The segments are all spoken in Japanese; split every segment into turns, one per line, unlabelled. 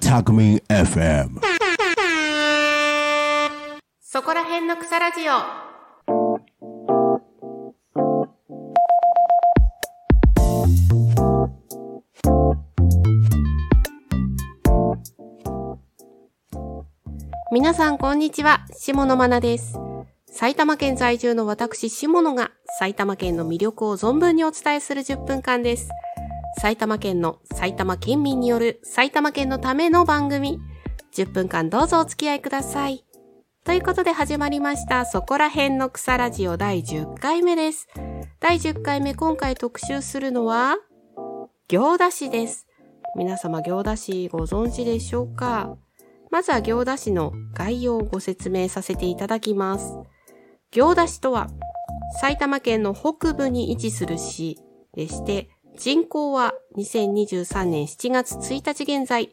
タクミン FM
そこら辺の草ラジオ。皆さん、こんにちは。下野真奈です。埼玉県在住の私、下野が埼玉県の魅力を存分にお伝えする10分間です。埼玉県の埼玉県民による埼玉県のための番組。10分間どうぞお付き合いください。ということで始まりました、そこら辺の草ラジオ第10回目です。第10回目、今回特集するのは、行田市です。皆様行田市ご存知でしょうか？まずは行田市の概要をご説明させていただきます。行田市とは、埼玉県の北部に位置する市でして、人口は2023年7月1日現在、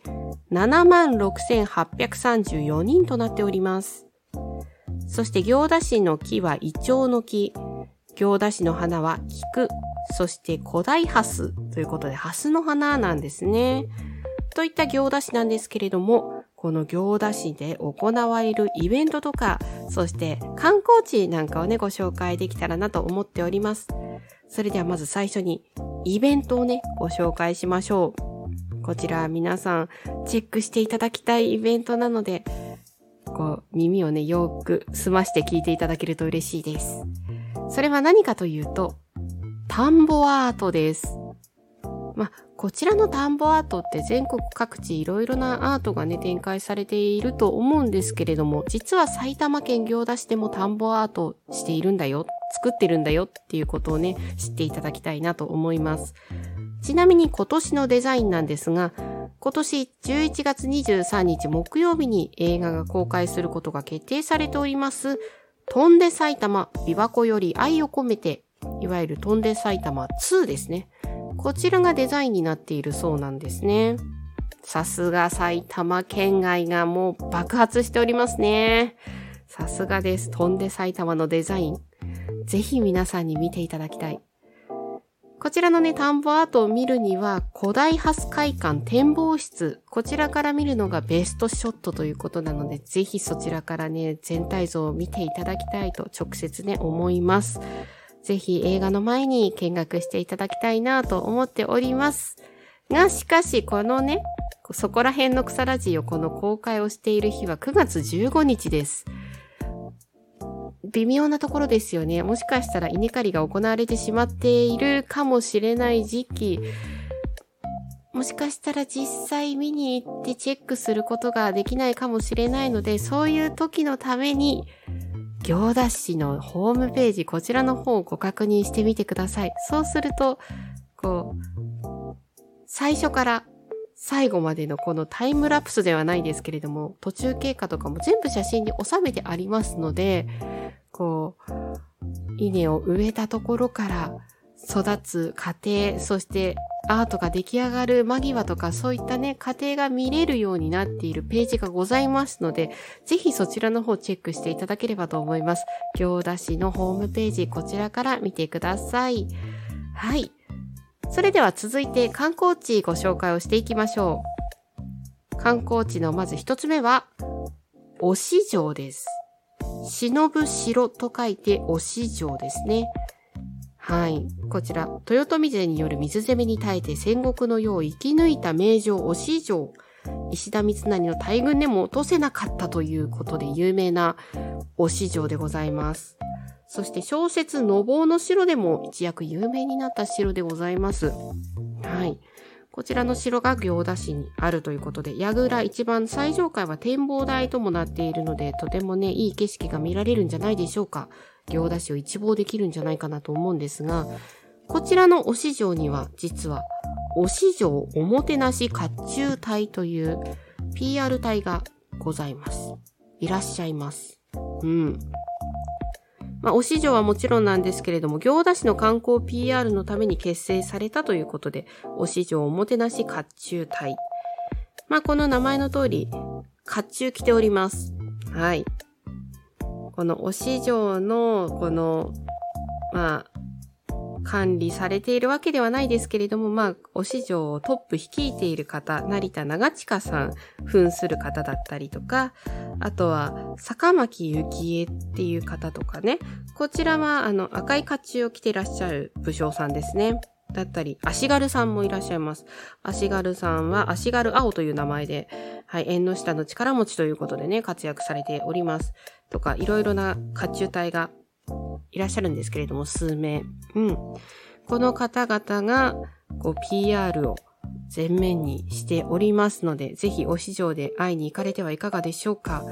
76,834人となっております。そして行田市の木はイチョウの木。行田市の花は菊。そして古代ハスということで、ハスの花なんですね。といった行田市なんですけれども、この行田市で行われるイベントとか、そして観光地なんかをね、ご紹介できたらなと思っております。それではまず最初に、イベントをね、ご紹介しましょう。こちら皆さんチェックしていただきたいイベントなので、こう耳をね、よく澄まして聞いていただけると嬉しいです。それは何かというと、田んぼアートです。まあ、こちらの田んぼアートって全国各地いろいろなアートがね、展開されていると思うんですけれども、実は埼玉県行田市でも田んぼアートしているんだよ、作ってるんだよっていうことをね、知っていただきたいなと思います。ちなみに今年のデザインなんですが、今年11月23日木曜日に映画が公開することが決定されております、飛んで埼玉、琵琶湖より愛を込めて、いわゆる飛んで埼玉2ですね。こちらがデザインになっているそうなんですね。さすが埼玉県外がもう爆発しておりますね。さすがです。飛んで埼玉のデザイン。ぜひ皆さんに見ていただきたい。こちらのね、田んぼアートを見るには、古代ハス会館展望室、こちらから見るのがベストショットということなので、ぜひそちらからね、全体像を見ていただきたいと直接ね、思います。ぜひ映画の前に見学していただきたいなと思っております。が、しかし、このね、そこら辺の草ラジオ、この公開をしている日は9月15日です。微妙なところですよね。もしかしたら稲刈りが行われてしまっているかもしれない時期。もしかしたら実際見に行ってチェックすることができないかもしれないので、そういう時のために、行田市のホームページ、こちらの方をご確認してみてください。そうすると、こう、最初から最後までのこのタイムラプスではないですけれども、途中経過とかも全部写真に収めてありますので、こう、稲を植えたところから育つ過程、そしてアートが出来上がる間際とかそういったね、過程が見れるようになっているページがございますので、ぜひそちらの方チェックしていただければと思います。行田市のホームページ、こちらから見てください。はい。それでは続いて観光地ご紹介をしていきましょう。観光地のまず一つ目は、忍城です。忍ぶ城と書いて忍城ですね。はい。こちら、豊臣勢による水攻めに耐えて戦国の世を生き抜いた名城忍城。石田三成の大軍でも落とせなかったということで有名な忍城でございます。そして小説、のぼうの城でも一躍有名になった城でございます。はい。こちらの城が行田市にあるということで、櫓一番最上階は展望台ともなっているので、とてもね、いい景色が見られるんじゃないでしょうか。行田市を一望できるんじゃないかなと思うんですが、こちらの忍城には、実は、忍城おもてなし甲冑隊という PR 隊がございます。いらっしゃいます。うん。まあ、お市場はもちろんなんですけれども、行田市の観光 PR のために結成されたということで、お市場おもてなし甲冑隊。まあ、この名前の通り、甲冑着ております。はい。このお市場の、この、まあ、管理されているわけではないですけれども、まあ、お市場をトップ率いている方、成田長近さん、扮する方だったりとか、あとは、坂巻幸恵っていう方とかね、こちらは、あの、赤い甲冑を着てらっしゃる武将さんですね。だったり、足軽さんもいらっしゃいます。足軽さんは、足軽青という名前で、はい、縁の下の力持ちということでね、活躍されております。とか、いろいろな甲冑隊がいらっしゃるんですけれども、数名。うん。この方々が、こう、PR を前面にしておりますので、ぜひお市場で会いに行かれてはいかがでしょうか。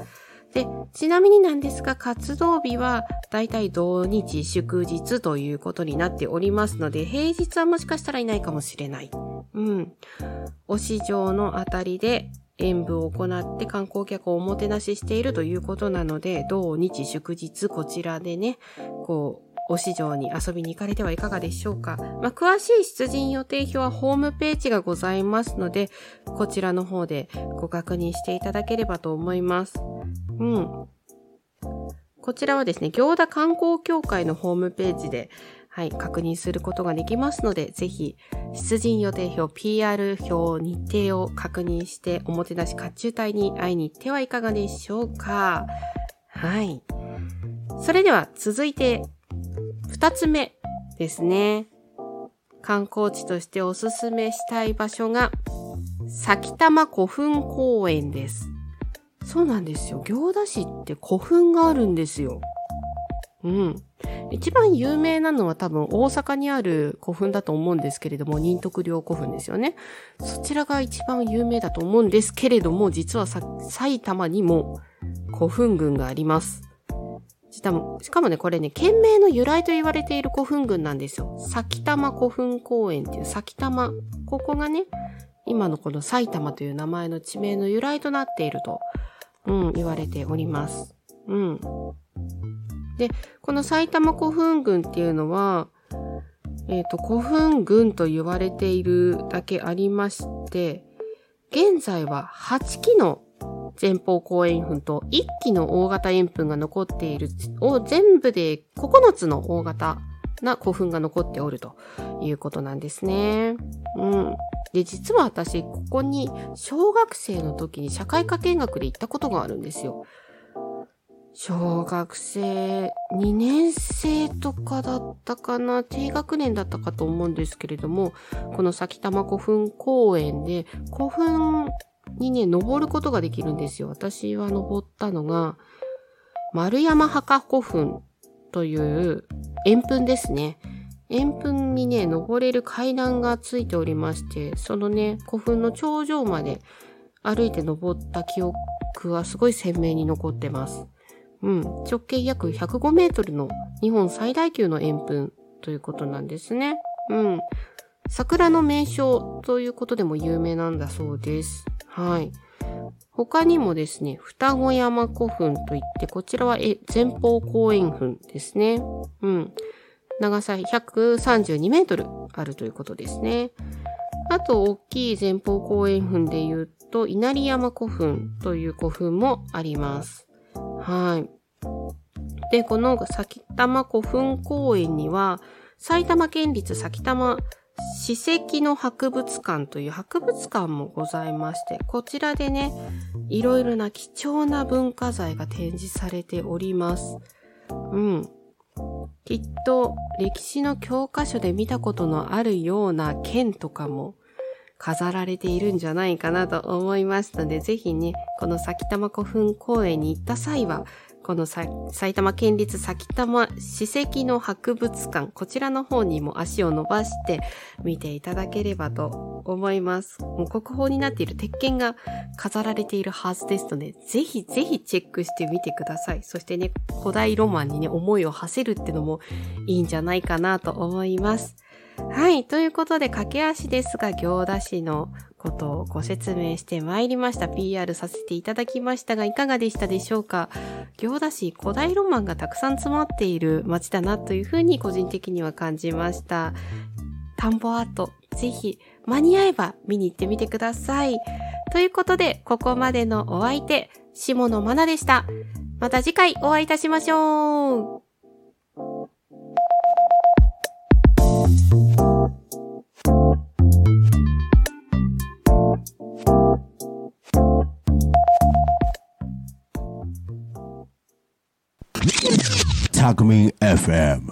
で、ちなみになんですが、活動日はだいたい土日祝日ということになっておりますので、平日はもしかしたらいないかもしれない。うん。お市場のあたりで演舞を行って観光客をおもてなししているということなので、土日祝日こちらでね、こう、お市場に遊びに行かれてはいかがでしょうか。まあ、詳しい出陣予定表はホームページがございますので、こちらの方でご確認していただければと思います。うん。こちらはですね、行田観光協会のホームページで、はい、確認することができますので、ぜひ、出陣予定表、PR 表、日程を確認して、おもてなし甲冑隊に会いに行ってはいかがでしょうか。はい。それでは、続いて、二つ目ですね。観光地としておすすめしたい場所が、咲玉古墳公園です。そうなんですよ。行田市って古墳があるんですよ。うん。一番有名なのは多分大阪にある古墳だと思うんですけれども、仁徳陵古墳ですよね。そちらが一番有名だと思うんですけれども、実は埼玉にも古墳群があります。しかも、しかもね、これね、県名の由来と言われている古墳群なんですよ。埼玉古墳公園っていう埼玉。ここがね、今のこの埼玉という名前の地名の由来となっていると、うん、言われております。うん。で、この埼玉古墳群っていうのは、えっ、ー、と、古墳群と言われているだけありまして、現在は8基の前方後円墳と1基の大型円墳が残っている、を全部で9つの大型な古墳が残っておるということなんですね。うん。で、実は私、ここに小学生の時に社会科見学で行ったことがあるんですよ。小学生2年生とかだったかな？低学年だったかと思うんですけれども、この崎玉古墳公園で古墳にね、登ることができるんですよ。私は登ったのが、丸山墓古墳という円墳ですね。円墳にね、登れる階段がついておりまして、そのね、古墳の頂上まで歩いて登った記憶はすごい鮮明に残ってます。うん、直径約105メートルの日本最大級の円墳ということなんですね。うん。桜の名所ということでも有名なんだそうです。はい。他にもですね、双子山古墳といって、こちらは前方後円墳ですね。うん。長さ132メートルあるということですね。あと、大きい前方後円墳で言うと、稲荷山古墳という古墳もあります。はい。で、この埼玉古墳公園には、埼玉県立埼玉史跡の博物館という博物館もございまして、こちらでね、いろいろな貴重な文化財が展示されております。うん。きっと歴史の教科書で見たことのあるような剣とかも飾られているんじゃないかなと思いますので、ぜひね、この埼玉古墳公園に行った際は、この埼玉県立埼玉史跡の博物館、こちらの方にも足を伸ばして見ていただければと思います。もう国宝になっている鉄剣が飾られているはずですので、ぜひぜひチェックしてみてください。そしてね、古代ロマンにね、思いを馳せるってのもいいんじゃないかなと思います。はい。ということで、駆け足ですが、行田市のことをご説明してまいりました。PR させていただきましたが、いかがでしたでしょうか？行田市古代ロマンがたくさん詰まっている街だなというふうに個人的には感じました。田んぼアート、ぜひ間に合えば見に行ってみてください。ということで、ここまでのお相手、下野まなでした。また次回お会いいたしましょう
タクミン FM